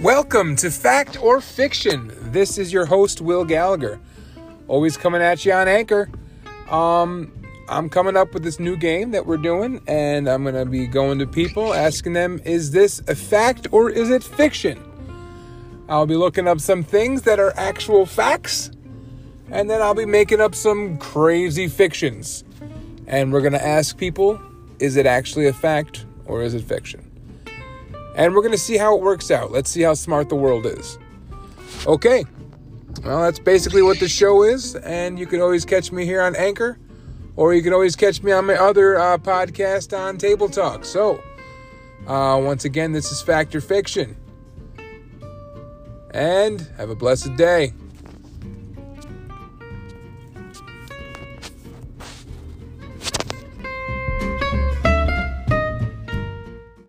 Welcome to Fact or Fiction. This is your host, Will Gallagher. Always coming at you on Anchor. Um, I'm coming up with this new game that we're doing, and I'm going to be going to people asking them, is this a fact or is it fiction? I'll be looking up some things that are actual facts, and then I'll be making up some crazy fictions. And we're going to ask people, is it actually a fact or is it fiction? And we're going to see how it works out. Let's see how smart the world is. Okay. Well, that's basically what the show is. And you can always catch me here on Anchor, or you can always catch me on my other uh, podcast on Table Talk. So, uh, once again, this is Fact or Fiction. And have a blessed day.